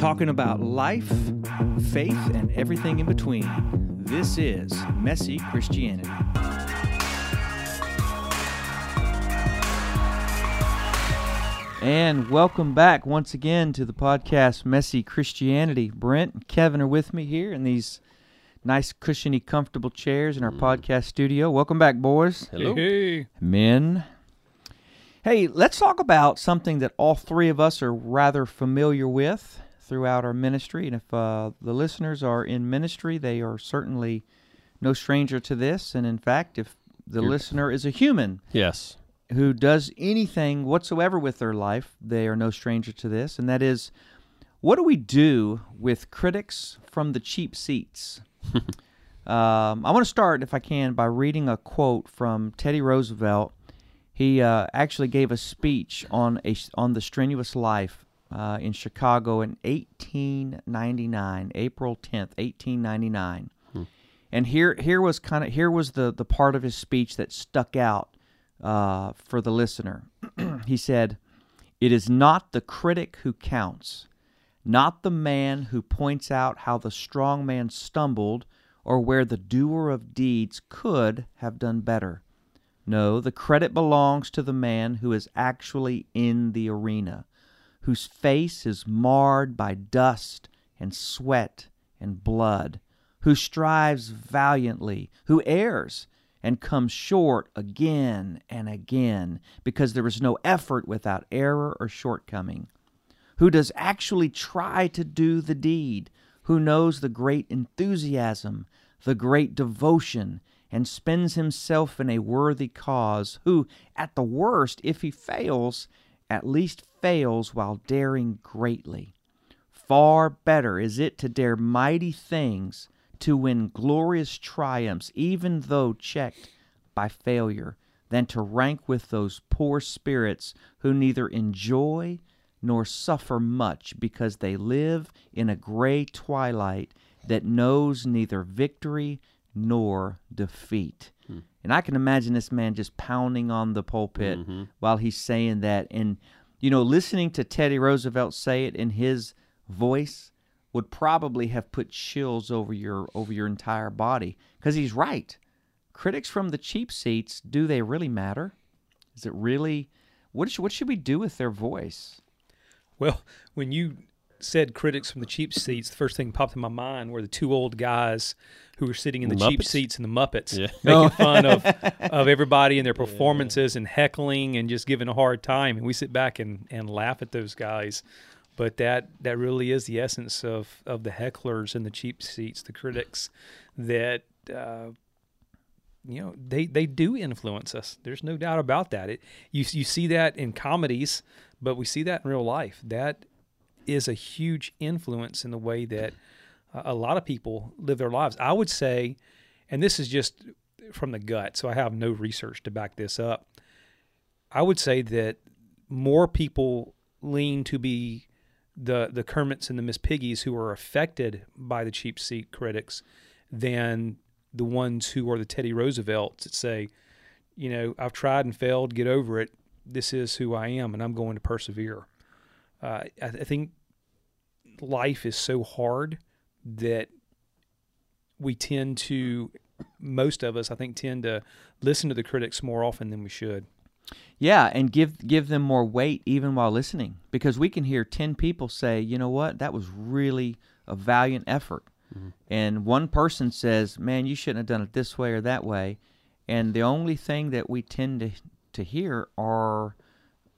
talking about life, faith, and everything in between. This is Messy Christianity. And welcome back once again to the podcast Messy Christianity. Brent and Kevin are with me here in these nice, cushiony, comfortable chairs in our mm. podcast studio. Welcome back, boys. Hello. Hey, Men. Hey, let's talk about something that all three of us are rather familiar with throughout our ministry. And if uh, the listeners are in ministry, they are certainly no stranger to this. And in fact, if the You're- listener is a human Yes. who does anything whatsoever with their life, they are no stranger to this. And that is, what do we do with critics from the cheap seats? um, I want to start, if I can, by reading a quote from Teddy Roosevelt. He uh, actually gave a speech on a on the strenuous life uh, in Chicago in 1899, April 10th, 1899. And here here was kind of here was the the part of his speech that stuck out uh, for the listener. he said, "It is not the critic who counts, not the man who points out how the strong man stumbled or where the doer of deeds could have done better. No, the credit belongs to the man who is actually in the arena, whose face is marred by dust and sweat and blood, who strives valiantly, who errs and comes short again and again because there is no effort without error or shortcoming who does actually try to do the deed, who knows the great enthusiasm, the great devotion, and spends himself in a worthy cause, who, at the worst, if he fails, at least fails while daring greatly. Far better is it to dare mighty things, to win glorious triumphs, even though checked by failure, than to rank with those poor spirits who neither enjoy nor suffer much because they live in a gray twilight that knows neither victory nor defeat. Hmm. And I can imagine this man just pounding on the pulpit mm-hmm. while he's saying that. And, you know, listening to Teddy Roosevelt say it in his voice would probably have put chills over your over your entire body because he's right. Critics from the cheap seats, do they really matter? Is it really what should, what should we do with their voice? well, when you said critics from the cheap seats, the first thing that popped in my mind were the two old guys who were sitting in the cheap seats in the Muppets, Yeah. making fun of of everybody and their performances and heckling and just giving a hard time. And we sit back and, and laugh at those guys. But that, that really is the essence of, of the hecklers and the cheap seats, the critics that uh, you know they they do influence us. There's no doubt about that. It you you see that in comedies, but we see that in real life. That is a huge influence in the way that uh, a lot of people live their lives. I would say, and this is just from the gut, so I have no research to back this up. I would say that more people lean to be the the Kermits and the Miss Piggies who are affected by the cheap seat critics than the ones who are the Teddy Roosevelts that say, you know, I've tried and failed, get over it. This is who I am, and I'm going to persevere. Uh, I, I think life is so hard that we tend to, most of us, I think, tend to listen to the critics more often than we should. Yeah, and give give them more weight even while listening because we can hear 10 people say, "You know what? That was really a valiant effort." And one person says, "Man, you shouldn't have done it this way or that way." And the only thing that we tend to to hear are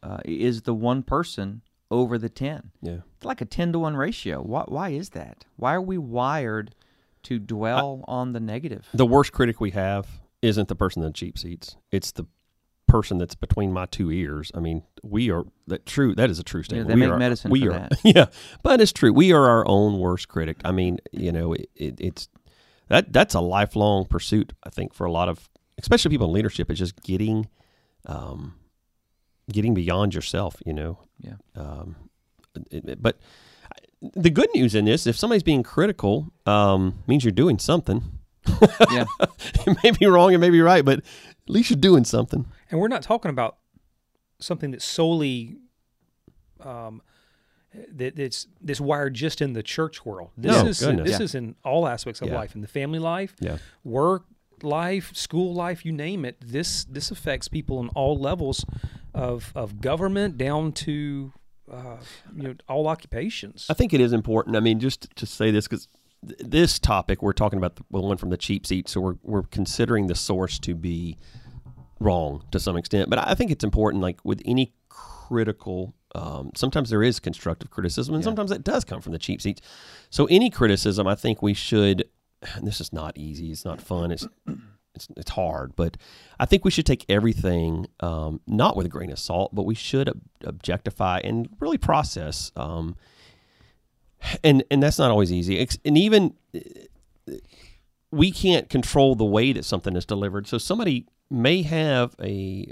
uh, is the one person over the 10. Yeah. It's like a 10 to 1 ratio. Why why is that? Why are we wired to dwell on the negative? The worst critic we have isn't the person in the cheap seats. It's the person that's between my two ears. I mean, we are that true. That is a true statement. they we make are, medicine we for are, that. Yeah, but it's true. We are our own worst critic. I mean, you know, it, it, it's that that's a lifelong pursuit. I think for a lot of, especially people in leadership, is just getting, um, getting beyond yourself. You know. Yeah. Um, it- it- but the good news in this, if somebody's being critical, um, means you're doing something. Yeah. it may be wrong, it may be right, but at least you're doing something. And we're not talking about something that's solely um, that it's this wired just in the church world. This Oh, is goodness. this Yeah. is in all aspects of Yeah. life, in the family life, Yeah. work life, school life, you name it. This this affects people on all levels of of government down to uh, you know all occupations. I think it is important. I mean, just to say this because th- this topic we're talking about the one from the cheap seat, so we're we're considering the source to be wrong to some extent. But I think it's important, like with any critical. Um, sometimes there is constructive criticism, and sometimes it does come from the cheap seats. So any criticism, I think we should. And this is not easy. It's not fun. It's it's, it's hard, but I think we should take everything um, not with a grain of salt, but we should ob- objectify and really process. Um, and and that's not always easy. And even uh, we can't control the way that something is delivered. So somebody may have a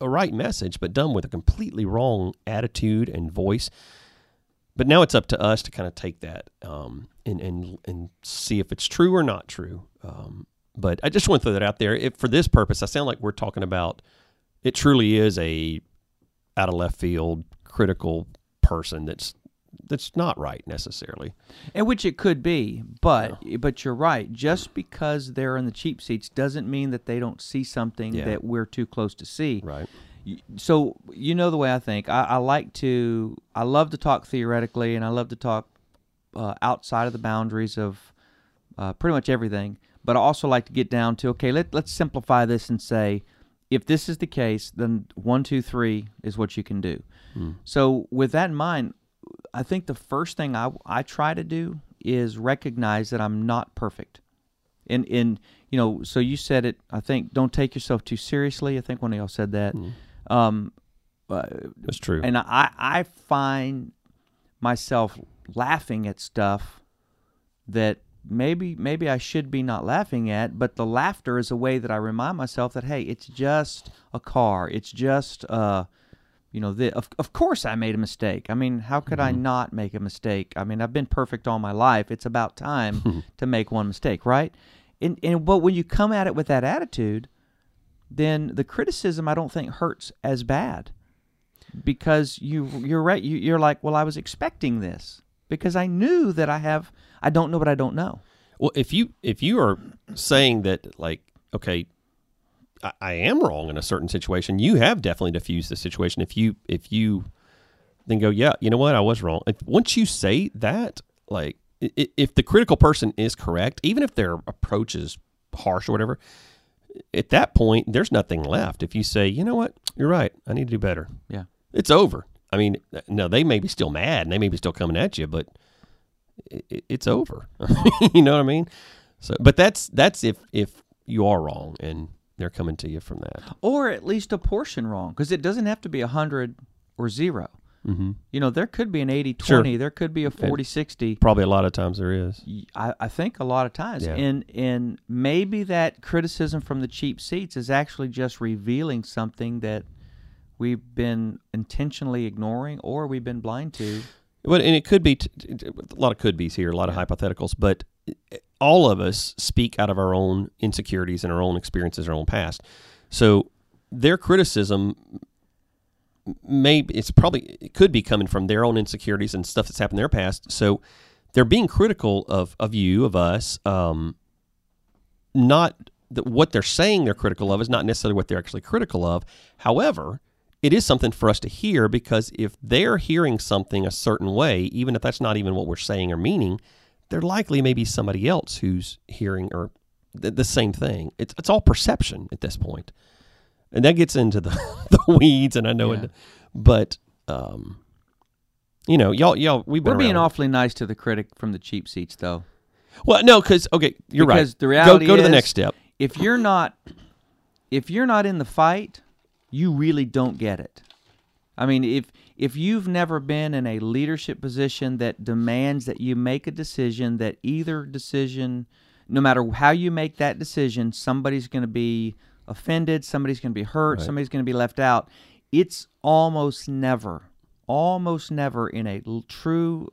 a right message, but done with a completely wrong attitude and voice. But now it's up to us to kind of take that um, and and and see if it's true or not true. Um, but I just want to throw that out there. If for this purpose, I sound like we're talking about it. Truly is a out of left field critical person that's that's not right necessarily. and which it could be, but but you're right. Just because they're in the cheap seats doesn't mean that they don't see something Yeah. that we're too close to see. Right. So you know the way I think. I, I like to. I love to talk theoretically, and I love to talk uh, outside of the boundaries of uh, pretty much everything. But I also like to get down to okay. Let let's simplify this and say, if this is the case, then one, two, three is what you can do. So with that in mind, I think the first thing I I try to do is recognize that I'm not perfect. And in you know, so you said it. I think don't take yourself too seriously. I think one of y'all said that. Um, uh, That's true. and I I find myself laughing at stuff that maybe maybe I should be not laughing at, but the laughter is a way that I remind myself that hey, it's just a car. It's just uh you know, the, of of course I made a mistake. I mean, how could I not make a mistake? I mean, I've been perfect all my life. It's about time to make one mistake, right? And and but when you come at it with that attitude, then the criticism I don't think hurts as bad because you you're right you, you're like well I was expecting this because I knew that I have I don't know what I don't know Well, if you if you are saying that like okay, I, I am wrong in a certain situation, you have definitely diffused the situation. If you if you then go, yeah, you know what, I was wrong. If, once you say that, like if the critical person is correct, even if their approach is harsh or whatever, at that point there's nothing left. If you say, you know what, you're right, I need to do better. yeah It's over. I mean, no, they may be still mad and they may be still coming at you, but it, it- it's over. you know what I mean? So, but that's that's if if you are wrong and they're coming to you from that. or at least a portion wrong because it doesn't have to be a hundred or zero Mm-hmm. you know there could be an 80 Sure. 20 there could be a 40 60 Probably a lot of times there is. I, I think a lot of times Yeah. and and maybe that criticism from the cheap seats is actually just revealing something that we've been intentionally ignoring or we've been blind to But and it could be t- t- a lot of could be's here, a lot of hypotheticals, but all of us speak out of our own insecurities and our own experiences, our own past. So their criticism maybe it's probably it could be coming from their own insecurities and stuff that's happened in their past. So they're being critical of of you, of us. Um, not that what they're saying they're critical of is not necessarily what they're actually critical of. However, it is something for us to hear because if they're hearing something a certain way, even if that's not even what we're saying or meaning, there likely may be somebody else who's hearing or th- the same thing. It's it's all perception at this point, and that gets into the, the weeds. And I know Yeah. it, but um, you know, y'all y'all we've been we're being around. awfully nice to the critic from the cheap seats though Well, no, because okay, you're Because right. the reality go, go to the is- next step. if you're not if you're not in the fight, you really don't get it. I mean, if if you've never been in a leadership position that demands that you make a decision that either decision no matter how you make that decision, somebody's going to be offended, somebody's going to be hurt, Right. somebody's going to be left out. It's almost never almost never in a l- true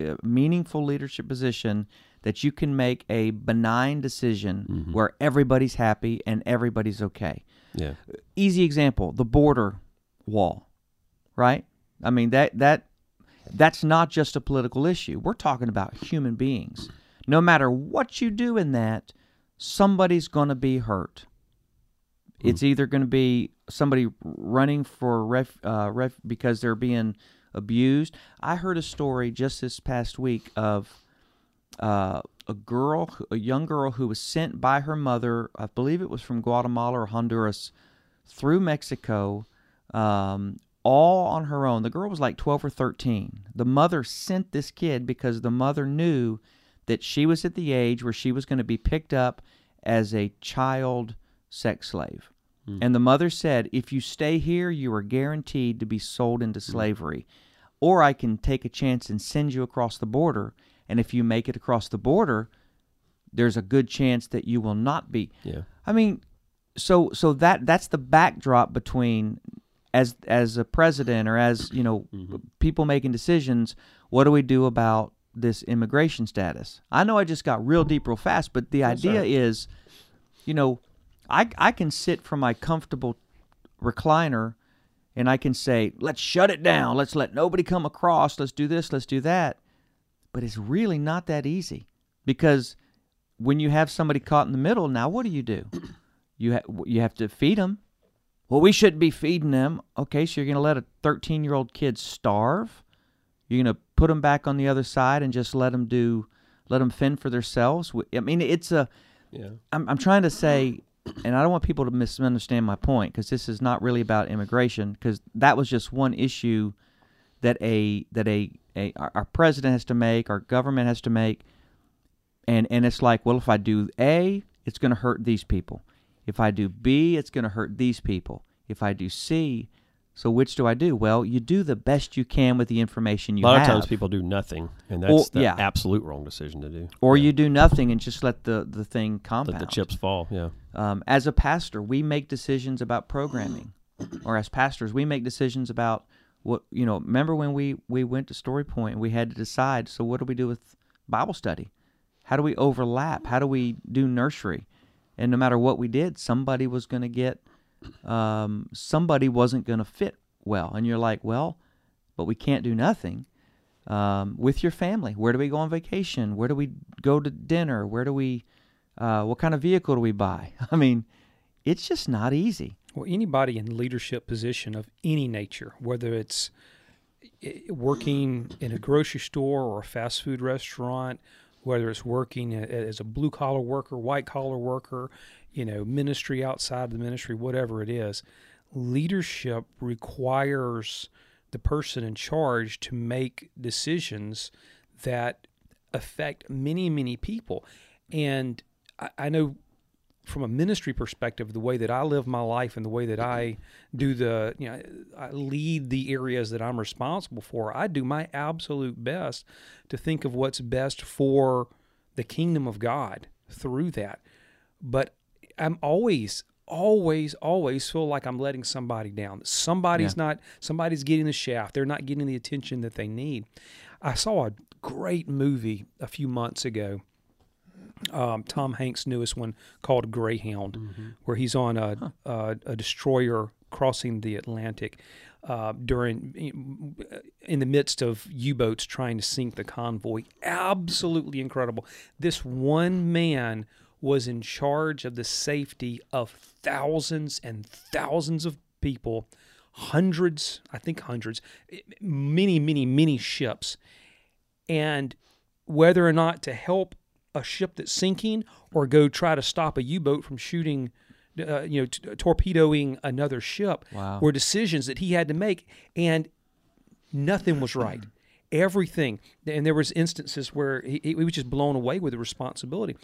uh, meaningful leadership position that you can make a benign decision where everybody's happy and everybody's okay. Yeah, Easy example, the border wall, right? I mean that that that's not just a political issue. We're talking about human beings. No matter what you do in that, somebody's going to be hurt. It's either going to be somebody running for ref, uh, ref because they're being abused. I heard a story just this past week of uh, a girl, a young girl who was sent by her mother, I believe it was from Guatemala or Honduras, through Mexico, um, all on her own. The girl was like 12 or 13. The mother sent this kid because the mother knew that she was at the age where she was going to be picked up as a child sex slave. And the mother said, if you stay here, you are guaranteed to be sold into slavery. Or I can take a chance and send you across the border. And if you make it across the border, there's a good chance that you will not be. Yeah. I mean, so so that that's the backdrop between as as a president or as you know mm-hmm. people making decisions. What do we do about this immigration status? I know I just got real deep real fast, but the idea is, you know, I I can sit from my comfortable recliner and I can say, let's shut it down. Let's let nobody come across. Let's do this. Let's do that. But it's really not that easy because when you have somebody caught in the middle, now what do you do? You ha- you have to feed them. Well, we shouldn't be feeding them. Okay, so you're going to let a 13 year old kid starve? You're going to put them back on the other side and just let them do, let them fend for themselves? I mean, it's a. Yeah. I'm, I'm trying to say, and I don't want people to misunderstand my point because this is not really about immigration because that was just one issue that a that a, a our, our president has to make, our government has to make, and and it's like, well, if I do A, it's going to hurt these people. If I do B, it's going to hurt these people. If I do C, so which do I do? Well, you do the best you can with the information you have. A lot have. of times people do nothing, and that's Or- the yeah. absolute wrong decision to do. or Yeah. you do nothing and just let the the thing compound. let the chips fall. Yeah. Um, as a pastor, we make decisions about programming, or as pastors, we make decisions about what you know. Remember when we we went to Story Point and we had to decide. So what do we do with Bible study? How do we overlap? How do we do nursery? And no matter what we did, somebody was going to get, um, somebody wasn't going to fit well. And you're like, well, but we can't do nothing um, with your family. Where do we go on vacation? Where do we go to dinner? Where do we, uh, what kind of vehicle do we buy? I mean, it's just not easy. Well, anybody in leadership position of any nature, whether it's eh, working in a grocery store or a fast food restaurant, whether it's working as a blue collar worker, white collar worker, you know, ministry outside the ministry, whatever it is, leadership requires the person in charge to make decisions that affect many, many people. And I, know from a ministry perspective, the way that I live my life and the way that I do the, you know, I lead the areas that I'm responsible for, I do my absolute best to think of what's best for the kingdom of God through that. But I'm always, always, always feel like I'm letting somebody down. Somebody's not, somebody's getting the shaft. They're not getting the attention that they need. I saw a great movie a few months ago um, Tom Hanks' newest one called Greyhound, where he's on a, a, a destroyer crossing the Atlantic uh, during in the midst of U-boats trying to sink the convoy. Absolutely incredible. This one man was in charge of the safety of thousands and thousands of people, hundreds, I think hundreds, many, many, many ships, and whether or not to help a ship that's sinking or go try to stop a U-boat from shooting, uh, you know, t- torpedoing another ship Wow. were decisions that he had to make, and nothing was right. Everything, and there was instances where he, he was just blown away with the responsibility,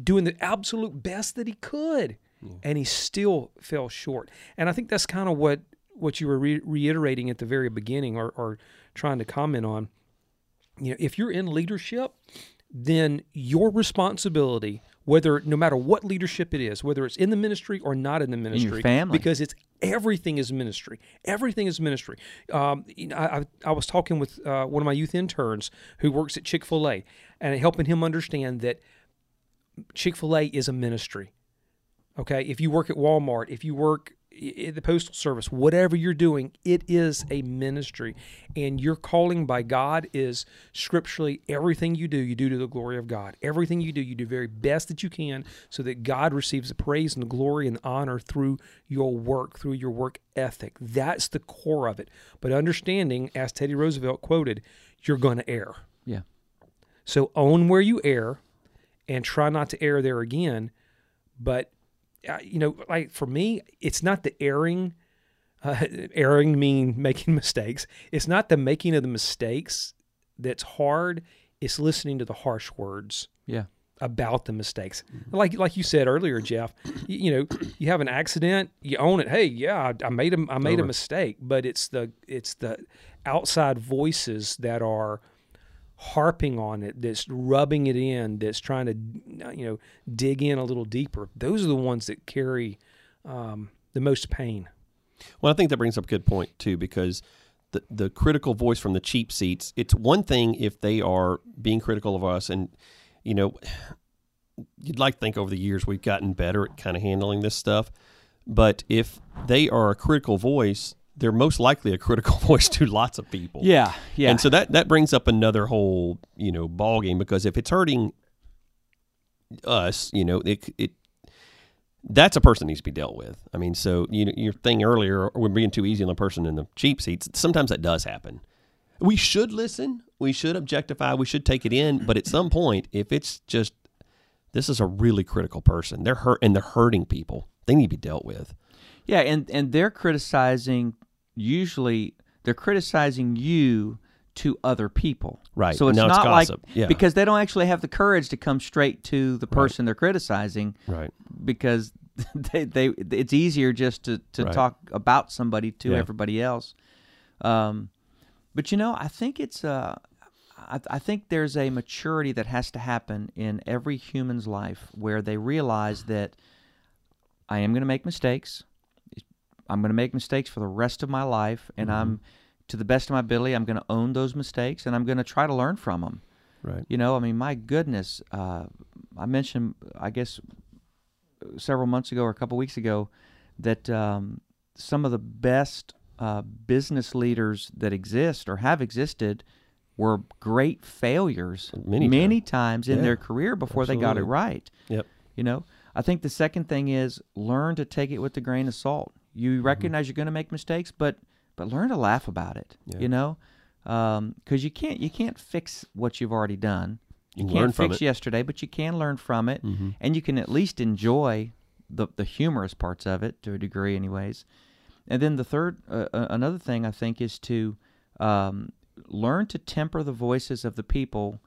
doing the absolute best that he could, and he still fell short. And I think that's kind of what what you were re- reiterating at the very beginning, or, or trying to comment on you know, if you're in leadership, then your responsibility, whether no matter what leadership it is, whether it's in the ministry or not in the ministry, family. because it's everything is ministry. Everything is ministry. Um, you know, I, I, was talking with uh, one of my youth interns who works at Chick Fil A, and helping him understand that Chick Fil A is a ministry. Okay, if you work at Walmart, if you work the postal service, whatever you're doing, it is a ministry, and your calling by God is scripturally everything you do, you do to the glory of God. Everything you do, you do very best that you can, so that God receives the praise and the glory and the honor through your work, through your work ethic. That's the core of it. But understanding, as Teddy Roosevelt quoted, you're going to err. Yeah. So own where you err, and try not to err there again. But uh, you know, like for me, it's not the erring. Uh, erring mean making mistakes. It's not the making of the mistakes that's hard. It's listening to the harsh words Yeah. about the mistakes. Like like you said earlier, Jeff. You, you know, you have an accident, you own it. Hey, yeah, I, I made a I made a mistake. But it's the it's the outside voices that are harping on it, that's rubbing it in, that's trying to you know dig in a little deeper. Those are the ones that carry um, the most pain. Well, I think that brings up a good point too, because the the critical voice from the cheap seats. It's one thing if they are being critical of us, and you know, you'd like to think over the years we've gotten better at kind of handling this stuff. But if they are a critical voice, they're most likely a critical voice to lots of people. Yeah. Yeah. And so that that brings up another whole you know ball game because if it's hurting us, you know, it it that's a person that needs to be dealt with. I mean, so you know, your thing earlier, we're being too easy on the person in the cheap seats. Sometimes that does happen. We should listen. We should objectify. We should take it in. But at some point, if it's just this is a really critical person, they're hurt and they're hurting people. They need to be dealt with. Yeah, and and they're criticizing usually they're criticizing you to other people. Right, So it's now it's not gossip. like Yeah. because they don't actually have the courage to come straight to the person they're criticizing Right. because they, they it's easier just to, to Right. talk about somebody to Yeah. everybody else. Um, but you know, I think it's uh, I, I think there's a maturity that has to happen in every human's life where they realize that I am going to make mistakes. I'm going to make mistakes for the rest of my life, and I'm to the best of my ability, I'm going to own those mistakes, and I'm going to try to learn from them. Right. You know, I mean, my goodness, uh, I mentioned, I guess, several months ago or a couple weeks ago, that um, some of the best uh, business leaders that exist or have existed were great failures Many many times in Yeah, their career before they got it right. Yep. You know, I think the second thing is learn to take it with a grain of salt. You recognize you're going to make mistakes, but but learn to laugh about it. Yeah. You know, because you can't you can't fix what you've already done. You You can can't fix it. yesterday, but you can learn from it, Mhm. and you can at least enjoy the the humorous parts of it to a degree, anyways. And then the third, uh, uh, another thing I think is to um, learn to temper the voices of the people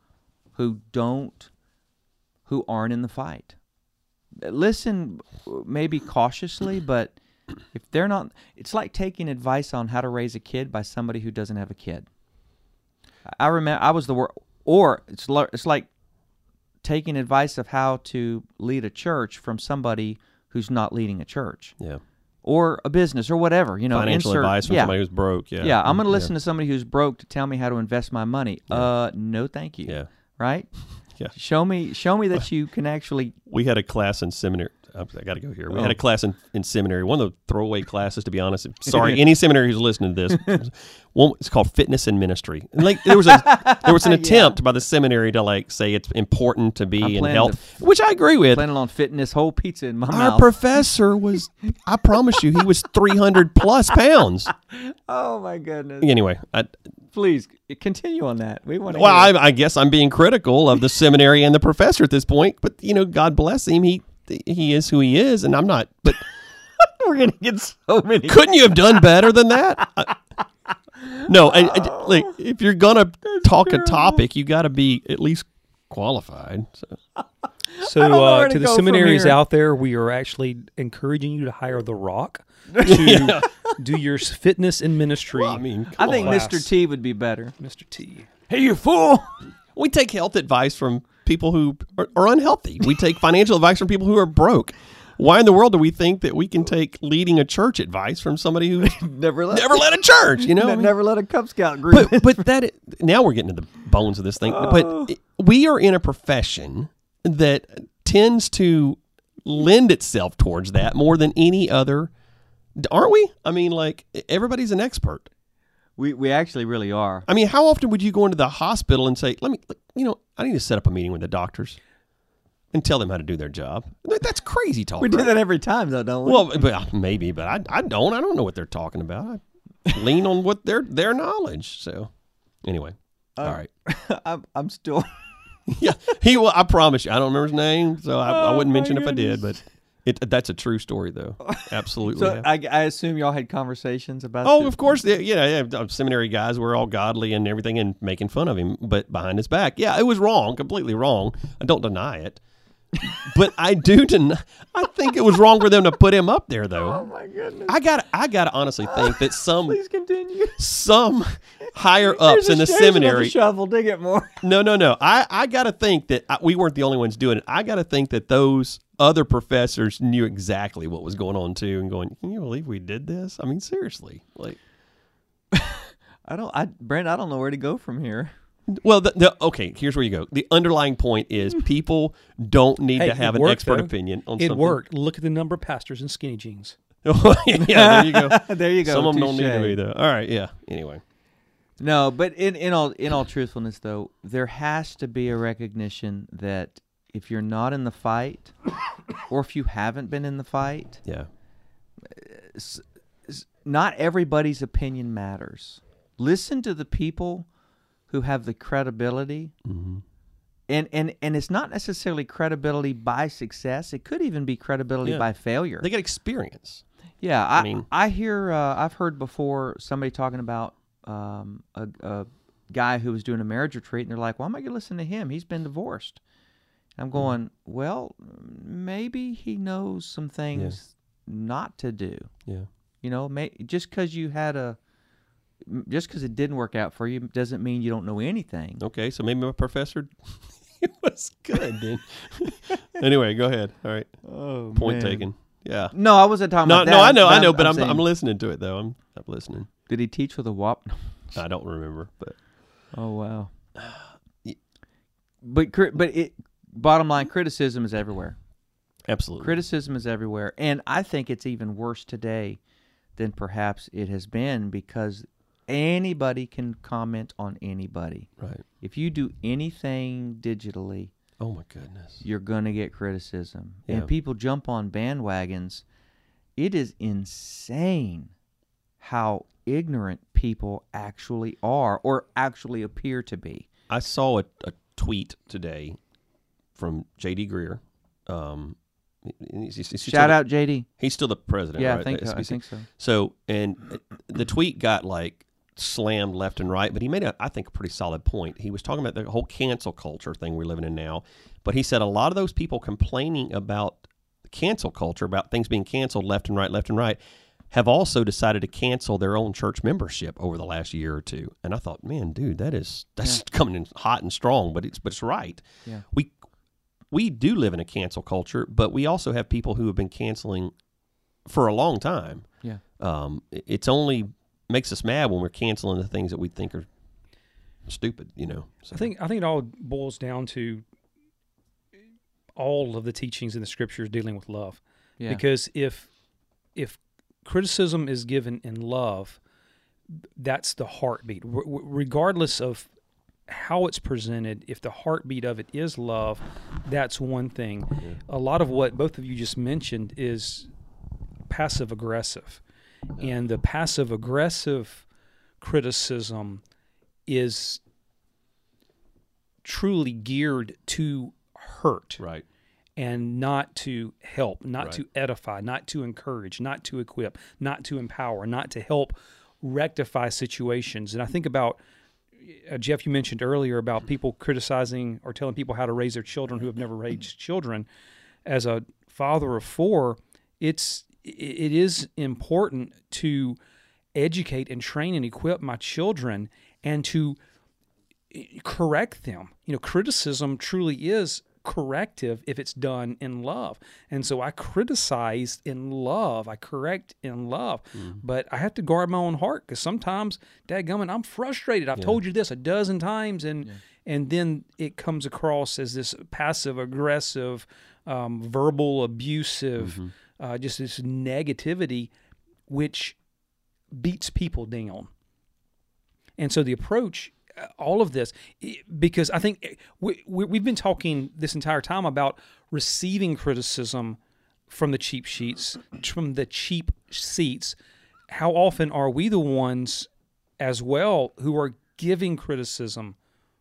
who don't, who aren't in the fight. Listen, uh, maybe cautiously, but if they're not, it's like taking advice on how to raise a kid by somebody who doesn't have a kid. I remember I was the wor or it's it's like taking advice of how to lead a church from somebody who's not leading a church Yeah. or a business or whatever. You know, Financial insert- advice from yeah. somebody who's broke. Yeah. Yeah, I'm going to listen to somebody who's broke to tell me how to invest my money. Yeah. Uh, no, thank you. Yeah. Right? Yeah. Show me, show me that you can actually. we had a class in seminary. Oh, I got to go here. We Oh. had a class in, in seminary. One of the throwaway classes, to be honest. Sorry, any seminary who's listening to this. One, it's called fitness and ministry. And like there was a there was an Yeah. attempt by the seminary to like say it's important to I'm be in planning health, which I agree with. Planning on fitting this whole pizza in my Our mouth. Our professor was, I promise you, he was three hundred plus pounds. oh my goodness! Anyway, I, Please continue on that. We want to. well, I, I guess I'm being critical of the seminary and the professor at this point. But you know, God bless him. He he is who he is, and I'm not. But we're gonna get so many. couldn't you have done better than that? I- no, I, I- like if you're gonna talk a topic, you got to be at least qualified. So, So, uh, to to the seminaries out there, we are actually encouraging you to hire The Rock to do your fitness and ministry. well, I mean, I think on. Mr. T would be better. Mr. T. Hey, you fool! we take health advice from people who are, are unhealthy. We take financial advice from people who are broke. Why in the world do we think that we can take leading a church advice from somebody who Never let. never led a church? You know, mean, never let a Cub Scout group. but but that now we're getting to the bones of this thing. Oh. But we are in a profession that tends to lend itself towards that more than any other aren't we? I mean, like everybody's an expert. We we actually really are. I mean, how often would you go into the hospital and say, "Let me, you know, I need to set up a meeting with the doctors and tell them how to do their job"? That's crazy talk. We do that every time, though, don't we? Well, but maybe, but I, I don't. I don't know what they're talking about. I lean on what their their knowledge. So, anyway, Uh, all right. I'm I'm still. yeah, he. will I promise you, I don't remember his name, so I, I Oh, wouldn't my mention if I did. But it that's a true story, though. Absolutely. So. I, I assume y'all had conversations about. Oh, the- of course, yeah, yeah, yeah. Seminary guys were all godly and everything, and making fun of him, but behind his back, yeah, it was wrong, completely wrong. I don't deny it, but I do deny. I think it was wrong for them to put him up there, though. Oh my goodness! I got, I got to honestly think that some, Please continue. some higher ups in the seminary. shovel. Dig it more. No, no, no. I, I got to think that I, we weren't the only ones doing it. I got to think that those other professors knew exactly what was going on too, and going, "Can you believe we did this?" I mean, seriously, like. I don't. I Brent. I don't know where to go from here. Well, the, the, okay. Here's where you go. The underlying point is people don't need Hey, to have an worked, expert though. opinion on It something. worked. Look at the number of pastors in skinny jeans. yeah, there you go. there you go. Some of them don't need to touche. be though. All right, yeah. Anyway, No, but in, in all in all truthfulness, though, there has to be a recognition that if you're not in the fight, or if you haven't been in the fight, yeah, s- s- not everybody's opinion matters. Listen to the people who have the credibility, hmm and and and it's not necessarily credibility by success. It could even be credibility Yeah. by failure. they get experience. Yeah, I, I mean- hear uh, I've heard before somebody talking about um, a, a guy who was doing a marriage retreat, and they're like, "Why am I going to listen to him? He's been divorced." I'm mm-hmm. going, "Well, maybe he knows some things not to do. Yeah, You know, may, just because you had a, just because it didn't work out for you doesn't mean you don't know anything." okay. So maybe my professor, it was good. Then anyway, go ahead. All right, Oh, point taken. Yeah. No, I wasn't talking No, about that. no, I know, I know, but I'm, saying, I'm listening to it though. I'm, I'm listening. Did he teach with a wop? I don't remember, but Oh wow. But but it bottom line criticism is everywhere. absolutely. Criticism is everywhere, and I think it's even worse today than perhaps it has been because anybody can comment on anybody. right. If you do anything digitally, Oh my goodness. you're going to get criticism. Yeah. And people jump on bandwagons. It is insane how ignorant people actually are or actually appear to be. I saw a, a tweet today from J.D. Greear. Um, he's- he's- he's Shout the- out JD. He's still the president. Yeah, right, I think so. I think so. So, and uh, the tweet got like slammed left and right, but he made a, I think, a pretty solid point. He was talking about the whole cancel culture thing we're living in now, but he said a lot of those people complaining about cancel culture, about things being canceled left and right, left and right, have also decided to cancel their own church membership over the last year or two. And I thought, man, dude, that is that's coming in hot and strong, but it's but it's right. Yeah. We we do live in a cancel culture, but we also have people who have been canceling for a long time Yeah. um, it's only makes us mad when we're canceling the things that we think are stupid. You know. So, I think I think it all boils down to all of the teachings in the scriptures dealing with love. Yeah. Because if if criticism is given in love, that's the heartbeat. R- r- regardless of how it's presented, if the heartbeat of it is love, that's one thing. A lot of what both of you just mentioned is passive aggressive. And the passive aggressive criticism is truly geared to hurt right. and not to help, not Right. to edify, not to encourage, not to equip, not to empower, not to help rectify situations. And I think about uh, Jeff, you mentioned earlier about people criticizing or telling people how to raise their children who have never raised children. As a father of four, it's it is important to educate and train and equip my children and to correct them. You know, criticism truly is corrective if it's done in love. And so I criticize in love, I correct in love, but I have to guard my own heart because sometimes, dadgummit, I'm frustrated. I've told you this a dozen times, and and then it comes across as this passive aggressive, um, verbal abusive, uh, just this negativity which beats people down. And so the approach, all of this, because I think eh, we, we, we've been talking this entire time about receiving criticism from the cheap sheets, from the cheap seats. How often are we the ones as well who are giving criticism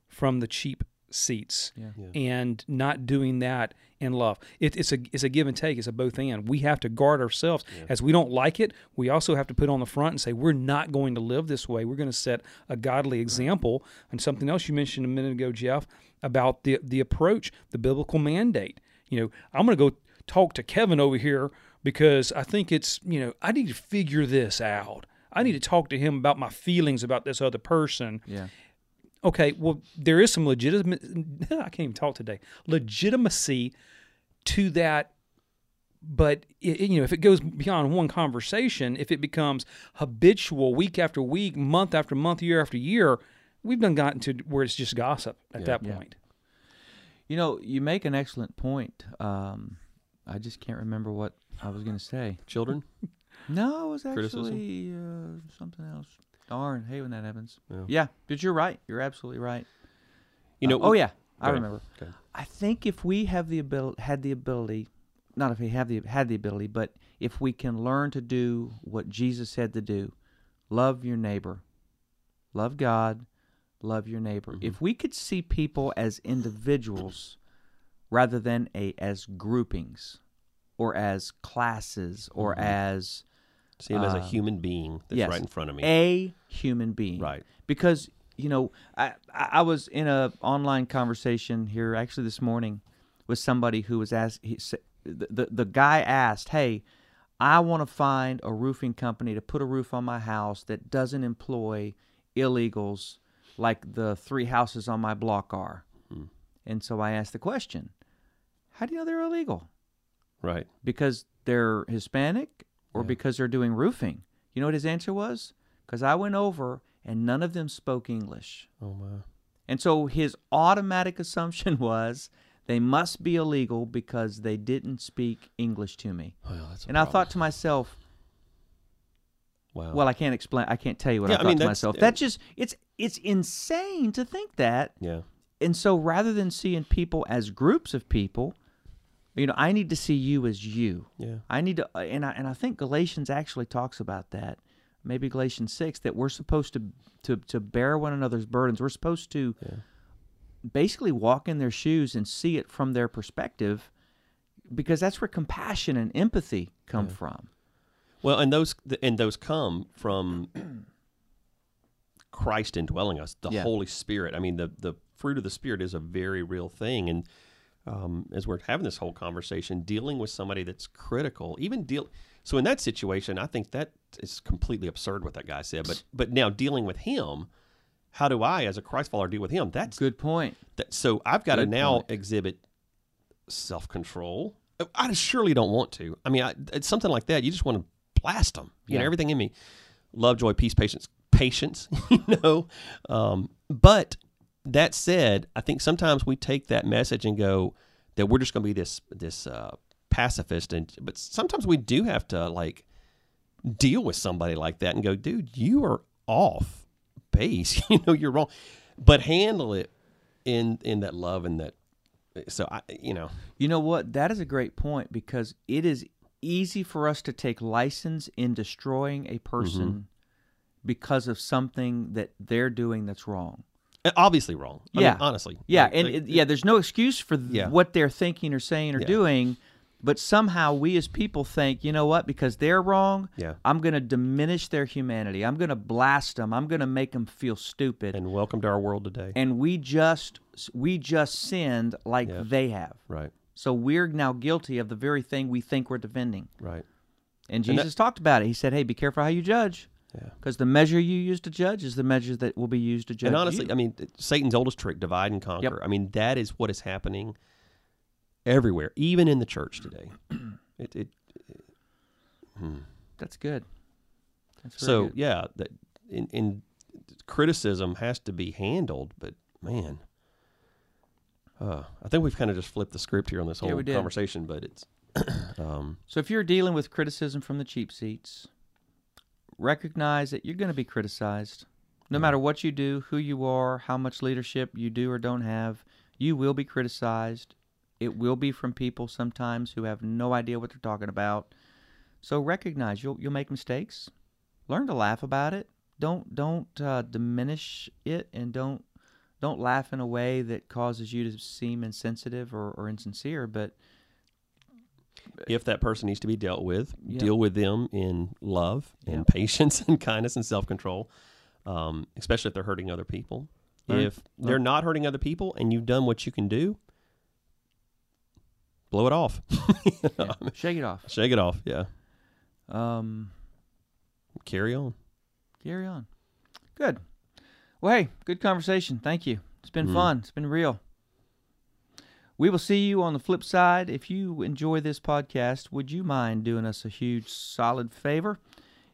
from the cheap seats yeah and not doing that in love? It, it's a it's a give and take. It's a both and. We have to guard ourselves as we don't like it. We also have to put on the front and say we're not going to live this way. We're going to set a godly example. And something else you mentioned a minute ago, Jeff, about the the approach, the biblical mandate. You know, I'm going to go talk to Kevin over here because I think it's you know I need to figure this out. I need to talk to him about my feelings about this other person. Yeah. Okay, well, there is some legitimate. I can't even talk today. Legitimacy to that, but it, you know, if it goes beyond one conversation, if it becomes habitual, week after week, month after month, year after year, we've done gotten to where it's just gossip at that Yeah. point. You know, you make an excellent point. Um, I just can't remember what I was going to say. Children. No, it was actually uh, something else. Darn, hey, when that happens. Yeah. Yeah, but you're right. You're absolutely right. You know. Uh, oh yeah, I remember. I think if we have the ability, had the ability, not if we have the had the ability, but if we can learn to do what Jesus said to do, love your neighbor, love God, love your neighbor. Mm-hmm. If we could see people as individuals rather than a as groupings or as classes or Mhm. as See him as a uh, human being that's yes, right in front of me. a human being Right. because you know I I was in a online conversation here actually this morning with somebody who was asked he the the, the guy asked hey I want to find a roofing company to put a roof on my house that doesn't employ illegals like the three houses on my block are Hmm. and so I asked the question how do you know they're illegal Right. because they're Hispanic or Yeah. because they're doing roofing. You know what his answer was? Because I went over and none of them spoke English. Oh my. And so his automatic assumption was they must be illegal because they didn't speak English to me. Well, And I thought to myself, wow. well, I can't explain. I can't tell you what Yeah, I I thought mean, to myself. That just it's it's insane to think that. yeah. And so rather than seeing people as groups of people, you know, I need to see you as you. Yeah. I need to, uh, and I and I think Galatians actually talks about that. Maybe Galatians six that we're supposed to to to bear one another's burdens. We're supposed to Yeah. basically walk in their shoes and see it from their perspective, because that's where compassion and empathy come Yeah. from. Well, and those and those come from Christ indwelling us, the Yeah. Holy Spirit. I mean, the the fruit of the Spirit is a very real thing, and um, as we're having this whole conversation, dealing with somebody that's critical, even deal. So in that situation, I think that is completely absurd what that guy said. But but now dealing with him, how do I, as a Christ follower, deal with him? That's Good point. that, so I've got to now point. exhibit self control. I surely don't want to. I mean, I, it's something like that. You just want to blast them. You know, everything in me, love, joy, peace, patience, patience. You know, um, but that said, I think sometimes we take that message and go that we're just going to be this this uh, pacifist, and but sometimes we do have to like deal with somebody like that and go, dude, you are off base. you know, you're wrong, but handle it in in that love and that. So I, you know, You know what? That is a great point because it is easy for us to take license in destroying a person Mm-hmm. because of something that they're doing that's wrong. Obviously wrong. I Yeah. mean, honestly. Yeah, Like- and like- it, yeah, there's no excuse for th- Yeah. what they're thinking or saying or Yeah. doing, but somehow we as people think, you know what? Because they're wrong, Yeah. I'm going to diminish their humanity. I'm going to blast them. I'm going to make them feel stupid. And, welcome to our world today. And we just we just sinned like Yeah. they have. right, So we're now guilty of the very thing we think we're defending. right. And And that- Jesus talked about it. He said, "Hey, be careful how you judge, Yeah. because the measure you use to judge is the measure that will be used to judge And honestly, you." I mean, Satan's oldest trick, divide and conquer. I mean, that is what is happening everywhere, even in the church today. it, it, hmm. That's good. That's So good. yeah, that in, in criticism has to be handled, but man, uh, I think we've kind of just flipped the script here on this whole did. conversation. But it's um, So if you're dealing with criticism from the cheap seats, recognize that you're going to be criticized. No matter what you do, who you are, how much leadership you do or don't have, you will be criticized. It will be from people sometimes who have no idea what they're talking about. So recognize you'll you'll make mistakes. Learn to laugh about it. Don't don't uh, diminish it, and don't don't laugh in a way that causes you to seem insensitive or, or insincere. But if that person needs to be dealt with, Yeah. deal with them in love and Yeah. patience and kindness and self control, um, especially if they're hurting other people. Learn- if they're not hurting other people and you've done what you can do, blow it off. yeah, shake it off. Shake it off. Yeah. Um, Carry on. carry on. Good. Well, hey, good conversation. Thank you. It's been Mhm. fun. It's been real. We will see you on the flip side. If you enjoy this podcast, would you mind doing us a huge, solid favor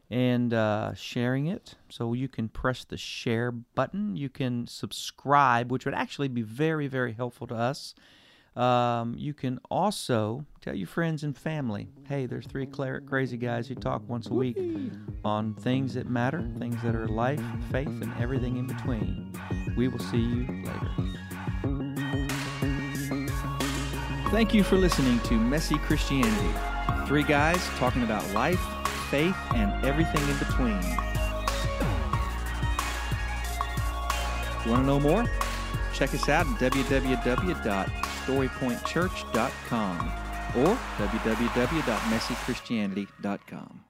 and uh, sharing it? So you can press the share button. You can subscribe, which would actually be very, very helpful to us. Um, you can also tell your friends and family hey, there's three crazy guys who talk once a week on things that matter, things that are life, faith, and everything in between. We will see you later. Thank you for listening to Messy Christianity. Three guys talking about life, faith, and everything in between. You want to know more? Check us out at www.storypointchurch.com or www.messychristianity.com.